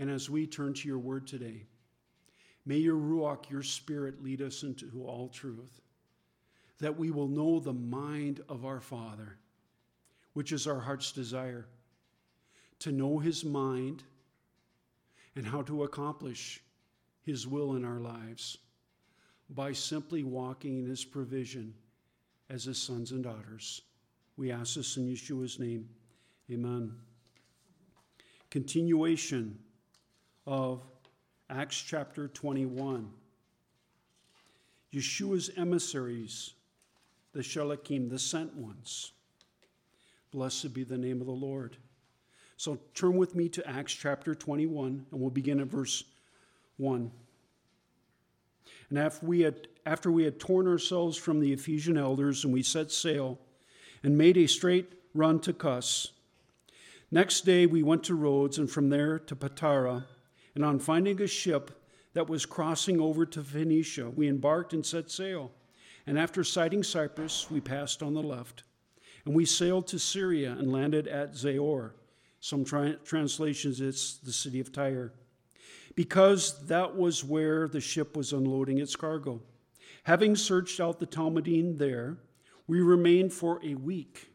and as we turn to your word today. May your Ruach, your spirit, lead us into all truth, that we will know the mind of our Father, which is our heart's desire, to know his mind and how to accomplish his will in our lives by simply walking in his provision as his sons and daughters. We ask this in Yeshua's name. Amen. Continuation of Acts chapter 21. Yeshua's emissaries, the Sh'lichim, the sent ones. Blessed be the name of the Lord. So turn with me to Acts chapter 21, and we'll begin at verse 1. And after we had, after we had torn ourselves from the Ephesian elders, and we set sail and made a straight run to Cos. Next day we went to Rhodes, and from there to Patara. And on finding a ship that was crossing over to Phoenicia, we embarked and set sail. And after sighting Cyprus, we passed on the left. And we sailed to Syria and landed at Tzor. Some tra- translations, it's the city of Tyre because that was where the ship was unloading its cargo. Having searched out the Talmidim there, we remained for a week,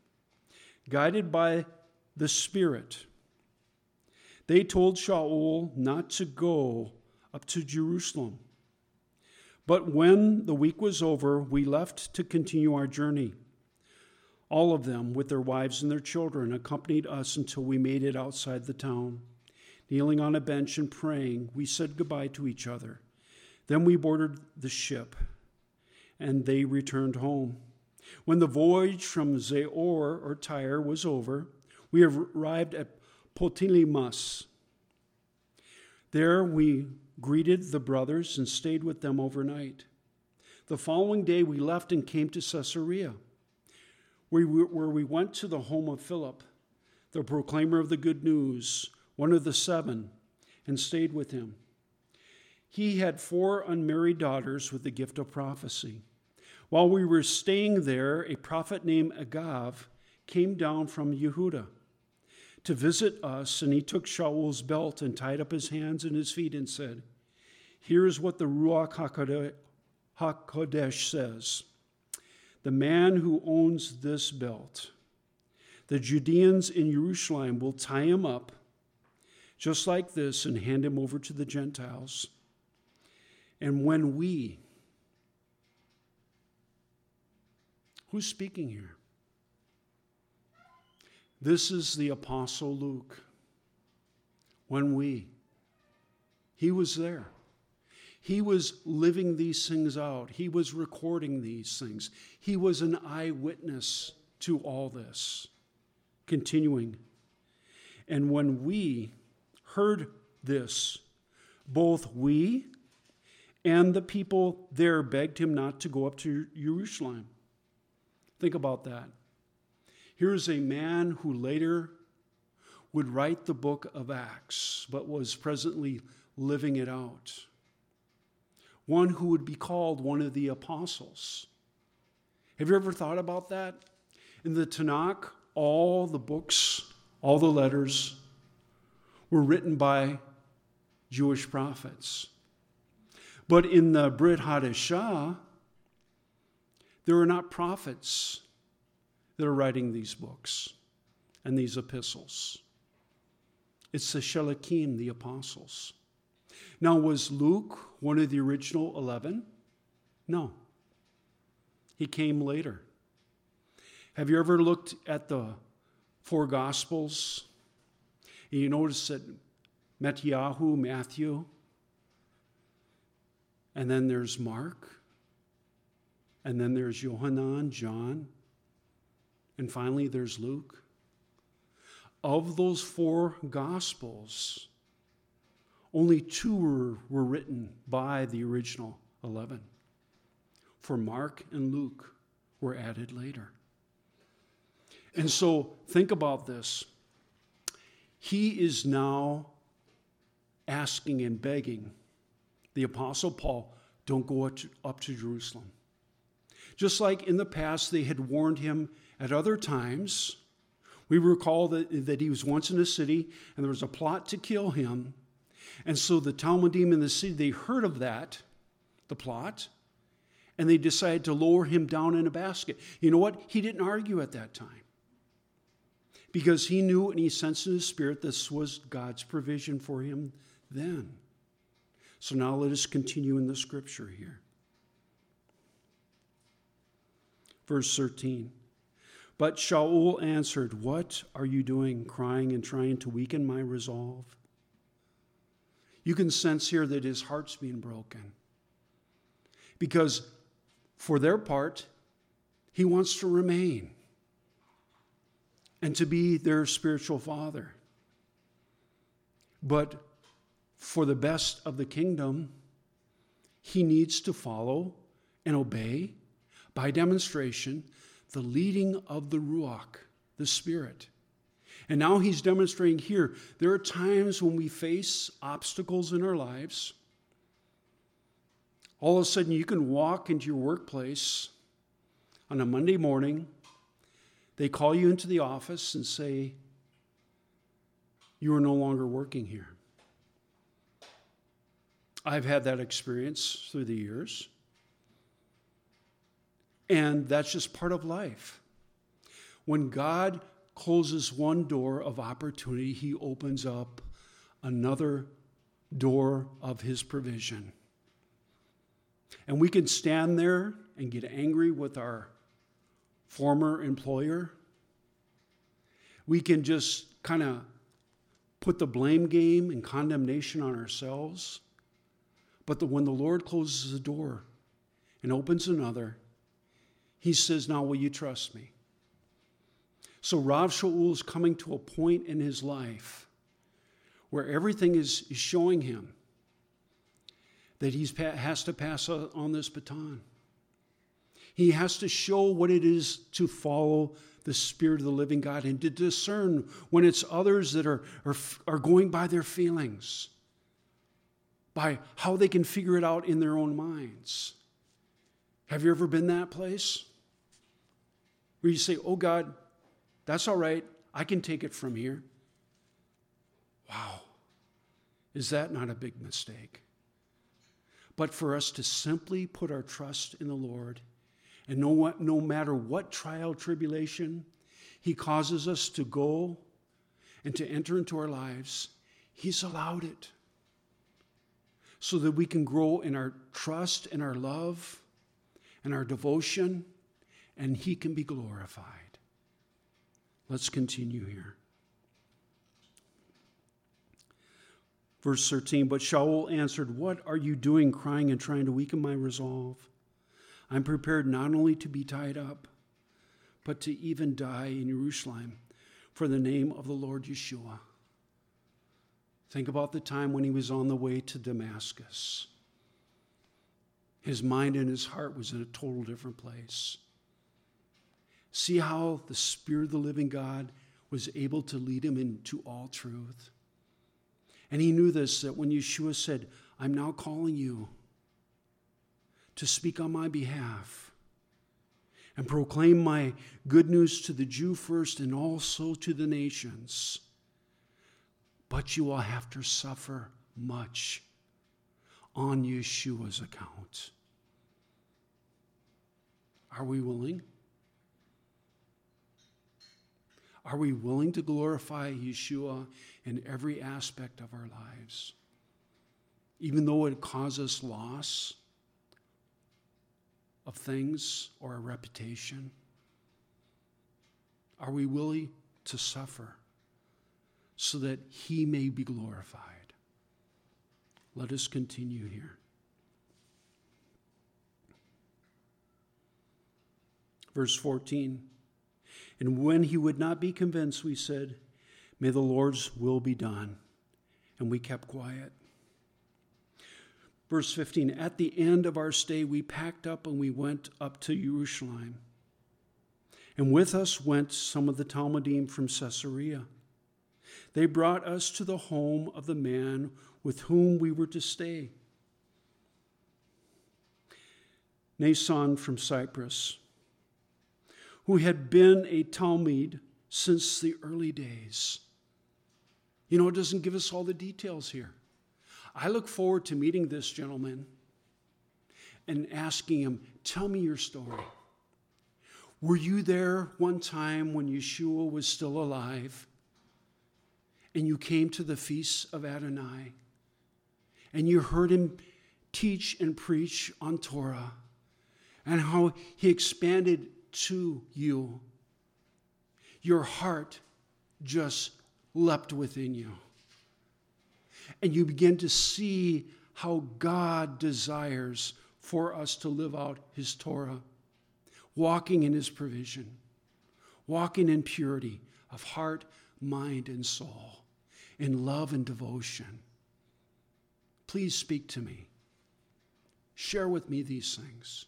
guided by the Spirit. They told Shaul not to go up to Jerusalem. But when the week was over, we left to continue our journey. All of them, with their wives and their children, accompanied us until we made it outside the town. Kneeling on a bench and praying, we said goodbye to each other. Then we boarded the ship, and they returned home. When the voyage from Tzor or Tyre was over, we arrived at Ptolemais. There we greeted the brothers and stayed with them overnight. The following day we left and came to Caesarea, where we went to the home of Philip, the proclaimer of the good news one of the seven, and stayed with him. He had four unmarried daughters with the gift of prophecy. While we were staying there, a prophet named Agav came down from Yehuda to visit us, and he took Shaul's belt and tied up his hands and his feet and said, Here is what the Ruach HaKodesh says The man who owns this belt, the Judeans in Jerusalem will tie him up just like this and hand him over to the Gentiles. And when we, who's speaking here? This is the Apostle Luke. When we, he was there. He was living these things out. He was recording these things. He was an eyewitness to all this. Continuing. And when we, heard this, both we and the people there begged him not to go up to Jerusalem. Think about that. Here's a man who later would write the book of Acts, but was presently living it out. One who would be called one of the apostles. Have you ever thought about that? In the Tanakh, all the books, all the letters, were written by Jewish prophets. But in the Brit Hadashah, there are not prophets that are writing these books and these epistles. It's the Sh'lichim, the apostles. Now, was Luke one of the original 11? No. He came later. Have you ever looked at the four Gospels and you notice that Matthew, Matthew, and then there's Mark, and then there's Johanan, John, and finally there's Luke. Of those four Gospels, only two were, were written by the original 11. For Mark and Luke were added later. And so think about this. He is now asking and begging the Apostle Paul, don't go up to Jerusalem. Just like in the past, they had warned him at other times. We recall that, that he was once in a city and there was a plot to kill him. And so the Talmidim in the city, they heard of that, the plot, and they decided to lower him down in a basket. You know what? He didn't argue at that time because he knew and he sensed in his spirit this was God's provision for him then. So now let us continue in the scripture here. Verse 13. But Shaul answered, What are you doing, crying and trying to weaken my resolve? You can sense here that his heart's being broken. Because for their part, he wants to remain and to be their spiritual father. But for the best of the kingdom, he needs to follow and obey by demonstration the leading of the Ruach, the Spirit. And now he's demonstrating here there are times when we face obstacles in our lives. All of a sudden, you can walk into your workplace on a Monday morning. They call you into the office and say, You are no longer working here. I've had that experience through the years. And that's just part of life. When God closes one door of opportunity, he opens up another door of his provision. And we can stand there and get angry with our former employer. We can just kind of put the blame game and condemnation on ourselves. But the, when the Lord closes a door and opens another, he says, Now will you trust me? So Rav Shaul is coming to a point in his life where everything is, showing him that he has to pass on this baton. He has to show what it is to follow the Spirit of the living God and to discern when it's others that are, are, are going by their feelings, by how they can figure it out in their own minds. Have you ever been that place? Where you say, Oh God, that's all right. I can take it from here. Wow. Is that not a big mistake? But for us to simply put our trust in the Lord and no, what, no matter what trial, tribulation He causes us to go and to enter into our lives, He's allowed it so that we can grow in our trust and our love and our devotion and he can be glorified. Let's continue here. Verse 13 But Shaul answered, What are you doing, crying and trying to weaken my resolve? I'm prepared not only to be tied up, but to even die in Jerusalem for the name of the Lord Yeshua. Think about the time when he was on the way to Damascus. His mind and his heart was in a total different place. See how the Spirit of the living God was able to lead him into all truth. And he knew this that when Yeshua said, I'm now calling you to speak on my behalf and proclaim my good news to the Jew first and also to the nations. But you will have to suffer much on Yeshua's account. Are we willing? Are we willing to glorify Yeshua in every aspect of our lives? Even though it causes loss of things or a reputation? Are we willing to suffer so that He may be glorified? Let us continue here. Verse 14. And when he would not be convinced, we said, May the Lord's will be done. And we kept quiet. Verse 15 At the end of our stay, we packed up and we went up to Jerusalem. And with us went some of the Talmidim from Caesarea. They brought us to the home of the man with whom we were to stay. Nason from Cyprus who had been a Talmid since the early days. You know, it doesn't give us all the details here. I look forward to meeting this gentleman and asking him, Tell me your story. Were you there one time when Yeshua was still alive and you came to the feasts of Adonai and you heard him teach and preach on Torah and how he expanded to you? Your heart just leapt within you. And you begin to see how God desires for us to live out his Torah walking in his provision, walking in purity of heart, mind, and soul, in love and devotion. Please speak to me. Share with me these things.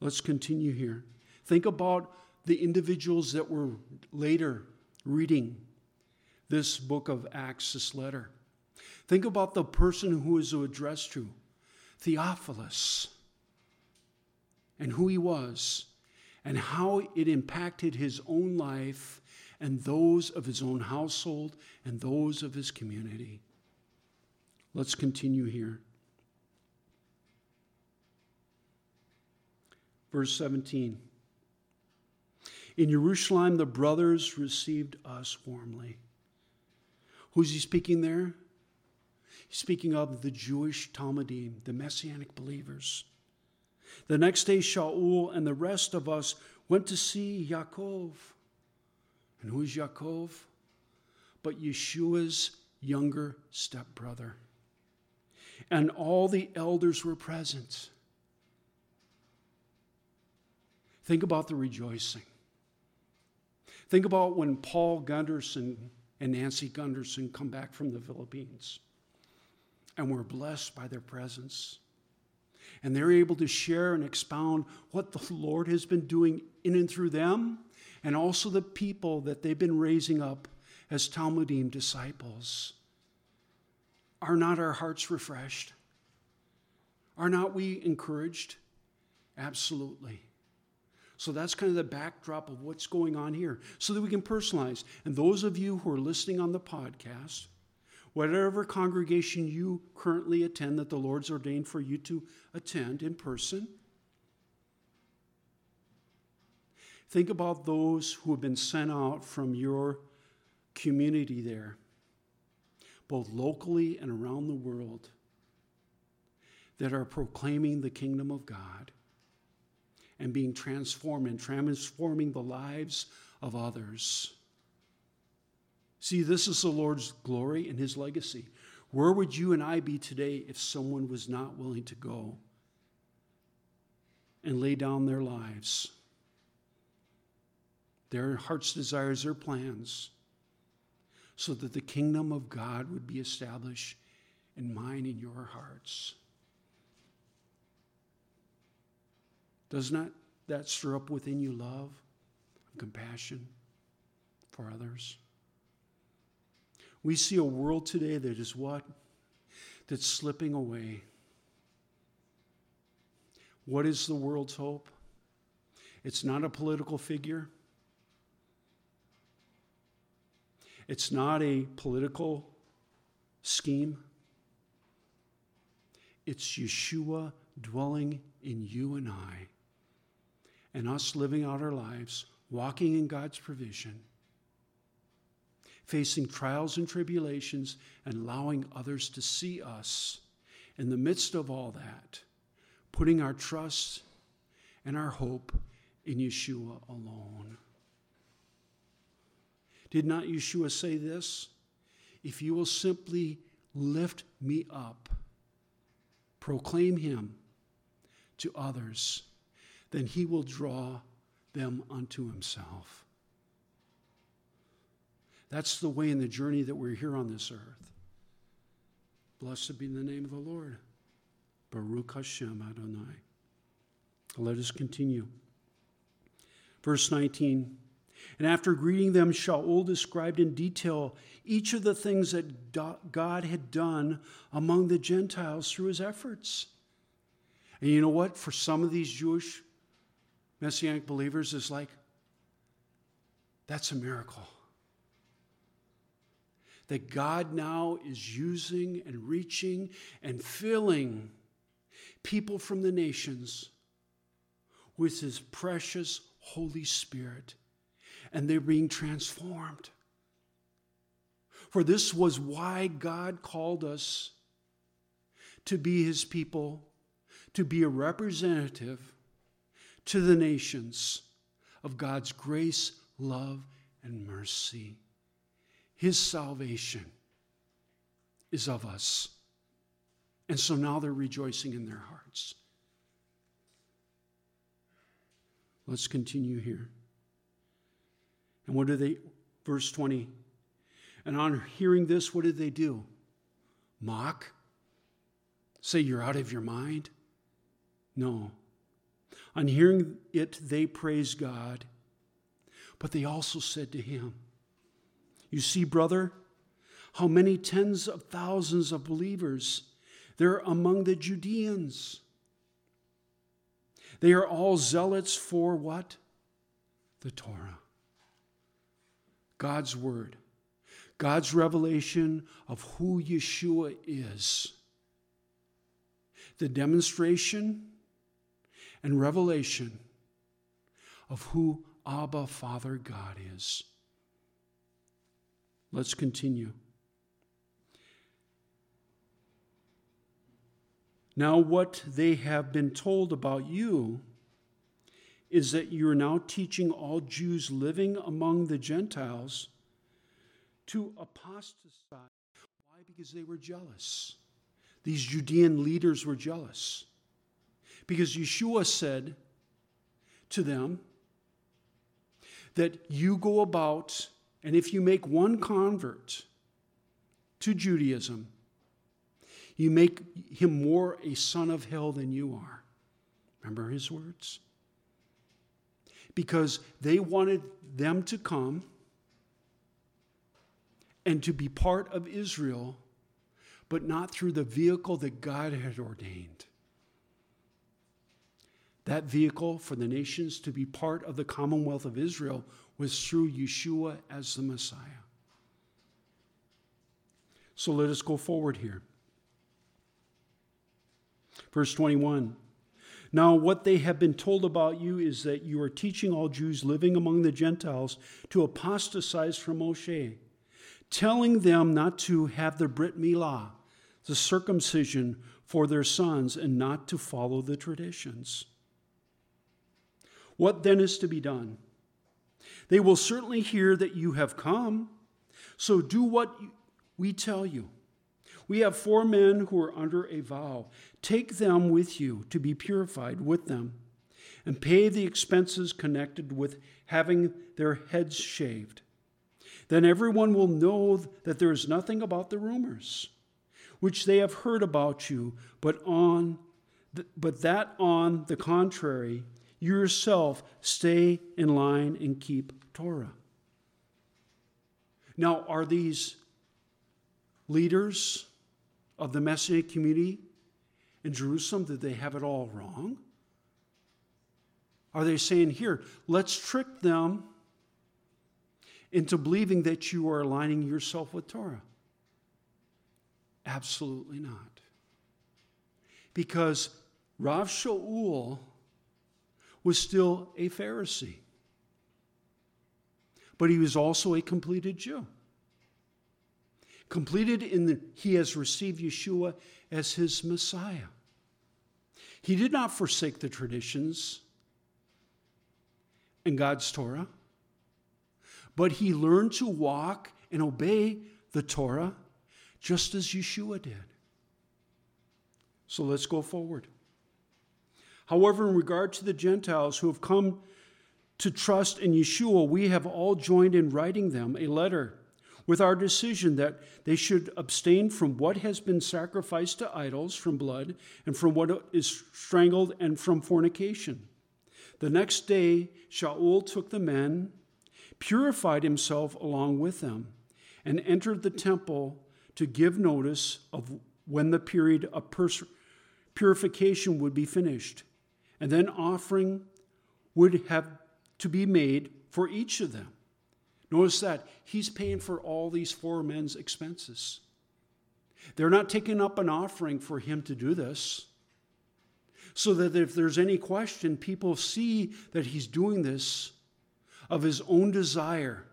Let's continue here. Think about the individuals that were later reading this book of Acts, this letter. Think about the person who is addressed to Theophilus and who he was and how it impacted his own life and those of his own household and those of his community. Let's continue here. Verse 17. In Jerusalem, the brothers received us warmly. Who's he speaking there? He's speaking of the Jewish Talmidim, the Messianic believers. The next day, Shaul and the rest of us went to see Yaakov. And who is Yaakov? But Yeshua's younger stepbrother. And all the elders were present. Think about the rejoicing. Think about when Paul Gunderson and Nancy Gunderson come back from the Philippines and we're blessed by their presence and they're able to share and expound what the Lord has been doing in and through them, and also the people that they've been raising up as Talmidim disciples. Are not our hearts refreshed? Are not we encouraged? Absolutely. So that's kind of the backdrop of what's going on here so that we can personalize. And those of you who are listening on the podcast, whatever congregation you currently attend that the Lord's ordained for you to attend in person. Think about those who have been sent out from your community there, both locally and around the world, that are proclaiming the kingdom of God and being transformed and transforming the lives of others. See, this is the Lord's glory and his legacy. Where would you and I be today if someone was not willing to go and lay down their lives, their heart's desires, their plans, so that the kingdom of God would be established in mine and your hearts? Does not that stir up within you love and compassion for others? We see a world today that is what? That's slipping away. What is the world's hope? It's not a political figure. It's not a political scheme. It's Yeshua dwelling in you and I, and us living out our lives, walking in God's provision facing trials and tribulations, and allowing others to see us in the midst of all that, putting our trust and our hope in Yeshua alone. Did not Yeshua say this? If you will simply lift me up, proclaim him to others, then he will draw them unto himself. That's the way in the journey that we're here on this earth. Blessed be the name of the Lord. Baruch Hashem Adonai. Let us continue. Verse 19. And after greeting them, Shaul described in detail each of the things that God had done among the Gentiles through his efforts. And you know what? For some of these Jewish Messianic believers, is like, that's a miracle. that God now is using and reaching and filling people from the nations with his precious Holy Spirit, and they're being transformed. For this was why God called us to be his people, to be a representative to the nations of God's grace, love, and mercy. His salvation is of us. And so now they're rejoicing in their hearts. Let's continue here. And what do they, verse 20, and on hearing this, what did they do? Mock? Say you're out of your mind? No. On hearing it, they praised God. But they also said to him, You see, brother, how many tens of thousands of believers there are among the Judeans. They are all zealots for what? The Torah. God's Word. God's revelation of who Yeshua is. The demonstration and revelation of who Abba, Father God is. Let's continue. Now, what they have been told about you is that you are now teaching all Jews living among the Gentiles to apostatize. Why? Because they were jealous. These Judean leaders were jealous. Because Yeshua said to them that you go about, and if you make one convert to Judaism, you make him more a son of hell than you are. Remember his words? Because they wanted them to come and to be part of Israel, but not through the vehicle that God had ordained. That vehicle for the nations to be part of the commonwealth of Israel was through Yeshua as the Messiah. So let us go forward here. Verse 21. Now, what they have been told about you is that you are teaching all Jews living among the Gentiles to apostatize from Moshe telling them not to have the Brit Milah, the circumcision for their sons, and not to follow the traditions. What then is to be done? They will certainly hear that you have come, so do what we tell you. We have four men who are under a vow. Take them with you to be purified with them, and pay the expenses connected with having their heads shaved then everyone will know that there is nothing about the rumors which they have heard about you, but on but that on the contrary, yourself stay in line and keep Torah. Now, are these leaders of the Messianic community in Jerusalem, did they have it all wrong? Are they saying, here, let's trick them into believing that you are aligning yourself with Torah? Absolutely not. Because Rav Shaul was still a Pharisee, but he was also a completed Jew. Completed in that he has received Yeshua as his Messiah. He did not forsake the traditions and God's Torah but he learned to walk and obey the Torah just as Yeshua did. So let's go forward. However, in regard to the Gentiles who have come to trust in Yeshua, we have all joined in writing them a letter with our decision that they should abstain from what has been sacrificed to idols, from blood, and from what is strangled, and from fornication. The next day, Shaul took the men purified himself along with them, and entered the temple to give notice of when the period of purification would be finished. And then offering would have to be made for each of them, Notice that he's paying for all these four men's expenses. They're not taking up an offering for him to do this. So that if there's any question, people see that he's doing this of his own desire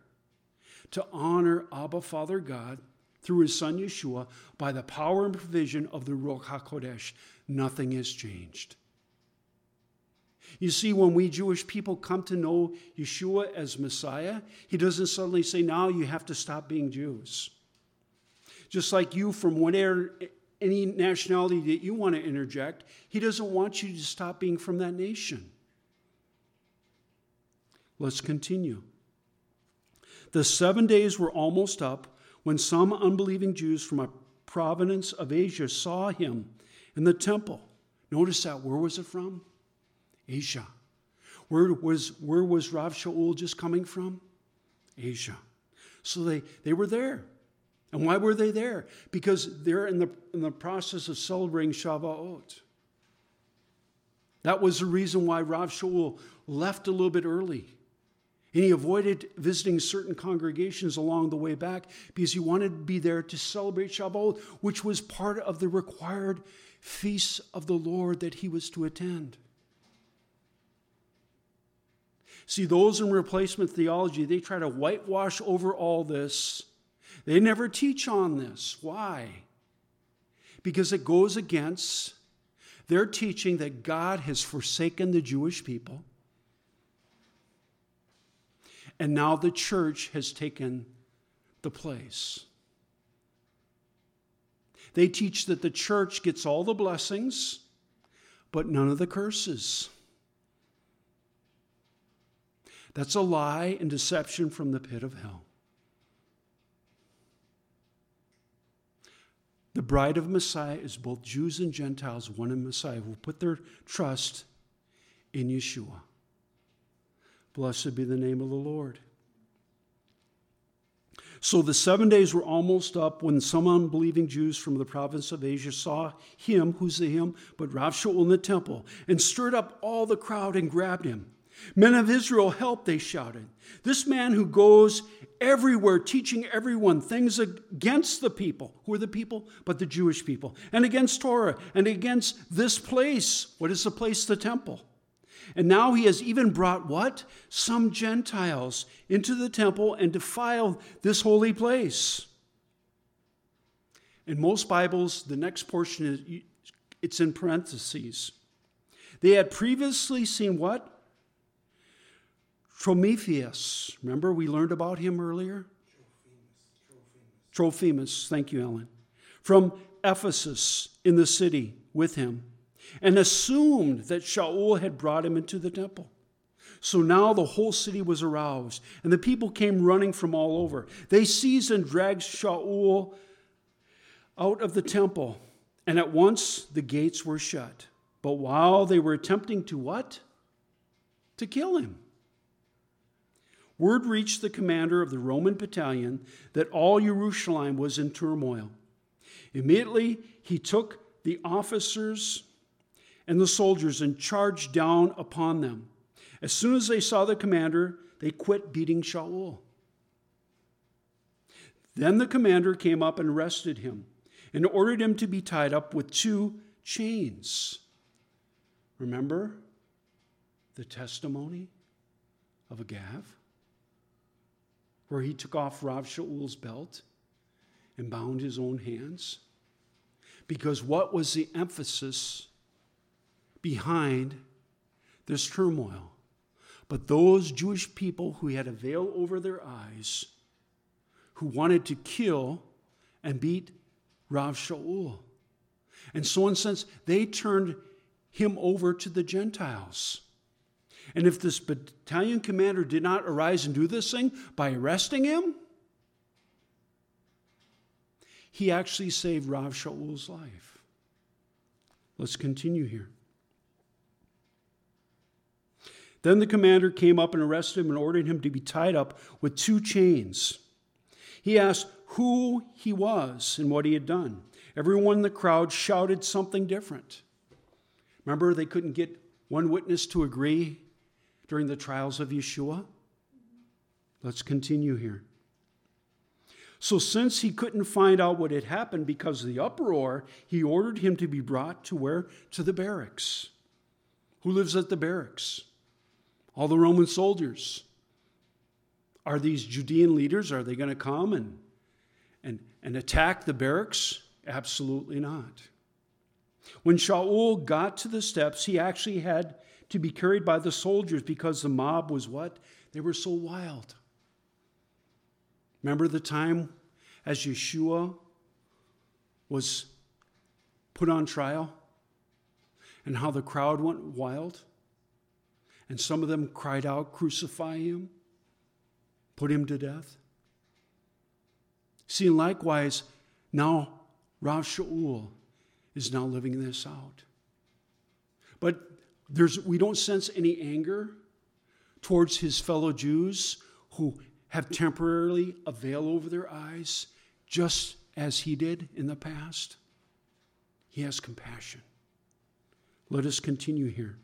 to honor Abba, Father God, through his son Yeshua by the power and provision of the Ruach HaKodesh. Nothing has changed. You see, when we Jewish people come to know Yeshua as Messiah, he doesn't suddenly say, now you have to stop being Jews. Just like you, from whatever any nationality that you want to interject, he doesn't want you to stop being from that nation. Let's continue. The seven days were almost up when some unbelieving Jews from a province of Asia saw him in the temple. Notice that. Where was it from? Asia. Where was, where was Rav Shaul just coming from? Asia. So they, they were there. And why were they there? Because they're in the, in the process of celebrating Shavuot. That was the reason why Rav Shaul left a little bit early. And he avoided visiting certain congregations along the way back because he wanted to be there to celebrate Shavuot, which was part of the required feasts of the Lord that he was to attend. See, those in replacement theology, they try to whitewash over all this. They never teach on this. Why? Because it goes against their teaching that God has forsaken the Jewish people. And now the church has taken the place. They teach that the church gets all the blessings, but none of the curses. That's a lie and deception from the pit of hell. The bride of Messiah is both Jews and Gentiles, one in Messiah, who put their trust in Yeshua. Blessed be the name of the Lord. So the seven days were almost up when some unbelieving Jews from the province of Asia saw him, who's the him, but Rav Shaul in the temple, and stirred up all the crowd and grabbed him. Men of Israel, help, they shouted. This man who goes everywhere teaching everyone things against the people. Who are the people? But the Jewish people. And against Torah and against this place. What is the place? The temple. And now he has even brought what? Some Gentiles into the temple and defiled this holy place. In most Bibles, the next portion is it's in parentheses. They had previously seen what? Trophimus. Remember, we learned about him earlier? Trophimus. Trophimus. Thank you, Ellen. From Ephesus in the city with him, and assumed that Shaul had brought him into the temple. So now the whole city was aroused, and the people came running from all over. They seized and dragged Shaul out of the temple, and at once the gates were shut. But while they were attempting to what? To kill him word reached the commander of the Roman battalion that all Jerusalem was in turmoil. Immediately, he took the officers and the soldiers and charged down upon them. As soon as they saw the commander, they quit beating Shaul. Then the commander came up and arrested him and ordered him to be tied up with two chains. Remember the testimony of Agav? Where he took off Rav Shaul's belt and bound his own hands? Because what was the emphasis behind this turmoil? But those Jewish people who had a veil over their eyes, who wanted to kill and beat Rav Shaul. And so, in a sense, they turned him over to the Gentiles. And if this battalion commander did not arise and do this thing by arresting him, he actually saved Rav Shaul's life. Let's continue here. Then the commander came up and arrested him and ordered him to be tied up with two chains. He asked who he was and what he had done. Everyone in the crowd shouted something different. Remember, they couldn't get one witness to agree during the trials of Yeshua? Let's continue here. So, since he couldn't find out what had happened because of the uproar, he ordered him to be brought to where? To the barracks. Who lives at the barracks? All the Roman soldiers. Are these Judean leaders, are they going to come and, and, and attack the barracks? Absolutely not. When Shaul got to the steps, he actually had to be carried by the soldiers because the mob was what? They were so wild. Remember the time as Yeshua was put on trial and how the crowd went wild? And some of them cried out, Crucify him, put him to death. See, likewise, now Rav Shaul is now living this out. But there's, we don't sense any anger towards his fellow Jews who have temporarily a veil over their eyes, just as he did in the past. He has compassion. Let us continue here.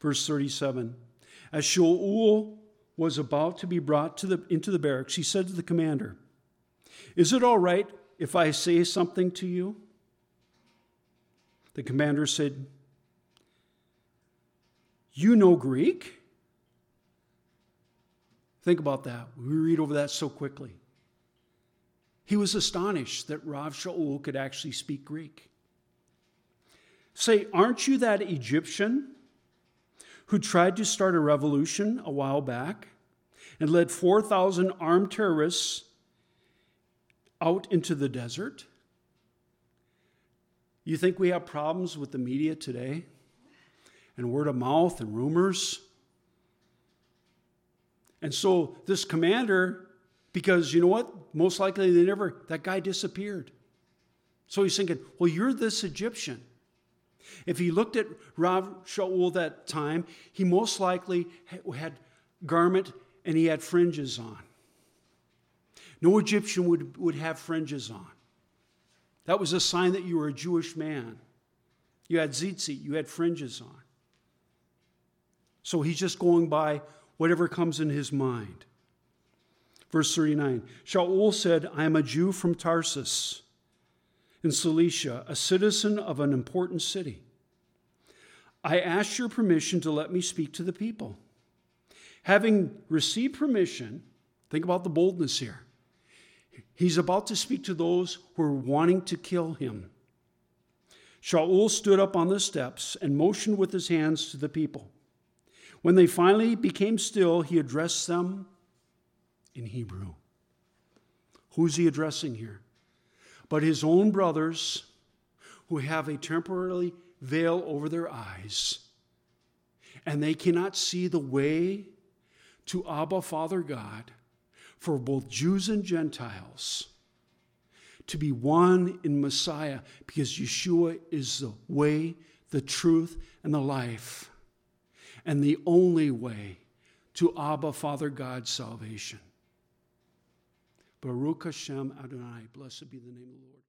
Verse 37 As Shaul was about to be brought to the, into the barracks, he said to the commander, Is it all right if I say something to you? The commander said, You know Greek? Think about that. We read over that so quickly. He was astonished that Rav Shaul could actually speak Greek. Say, aren't you that Egyptian who tried to start a revolution a while back and led 4,000 armed terrorists out into the desert? You think we have problems with the media today and word of mouth and rumors? And so this commander, because you know what? Most likely they never, that guy disappeared. So he's thinking, well, you're this Egyptian. If he looked at Rav Shaul that time, he most likely had garment and he had fringes on. No Egyptian would, would have fringes on. That was a sign that you were a Jewish man. You had tzitzit, you had fringes on. So he's just going by whatever comes in his mind. Verse 39 Shaul said, I am a Jew from Tarsus in Cilicia, a citizen of an important city. I ask your permission to let me speak to the people. Having received permission, think about the boldness here. He's about to speak to those who are wanting to kill him. Shaul stood up on the steps and motioned with his hands to the people. When they finally became still, he addressed them in Hebrew. Who's he addressing here? But his own brothers who have a temporary veil over their eyes and they cannot see the way to Abba, Father God, for both Jews and Gentiles to be one in Messiah because Yeshua is the way, the truth, and the life and the only way to Abba, Father God's salvation. Baruch Hashem Adonai, blessed be the name of the Lord.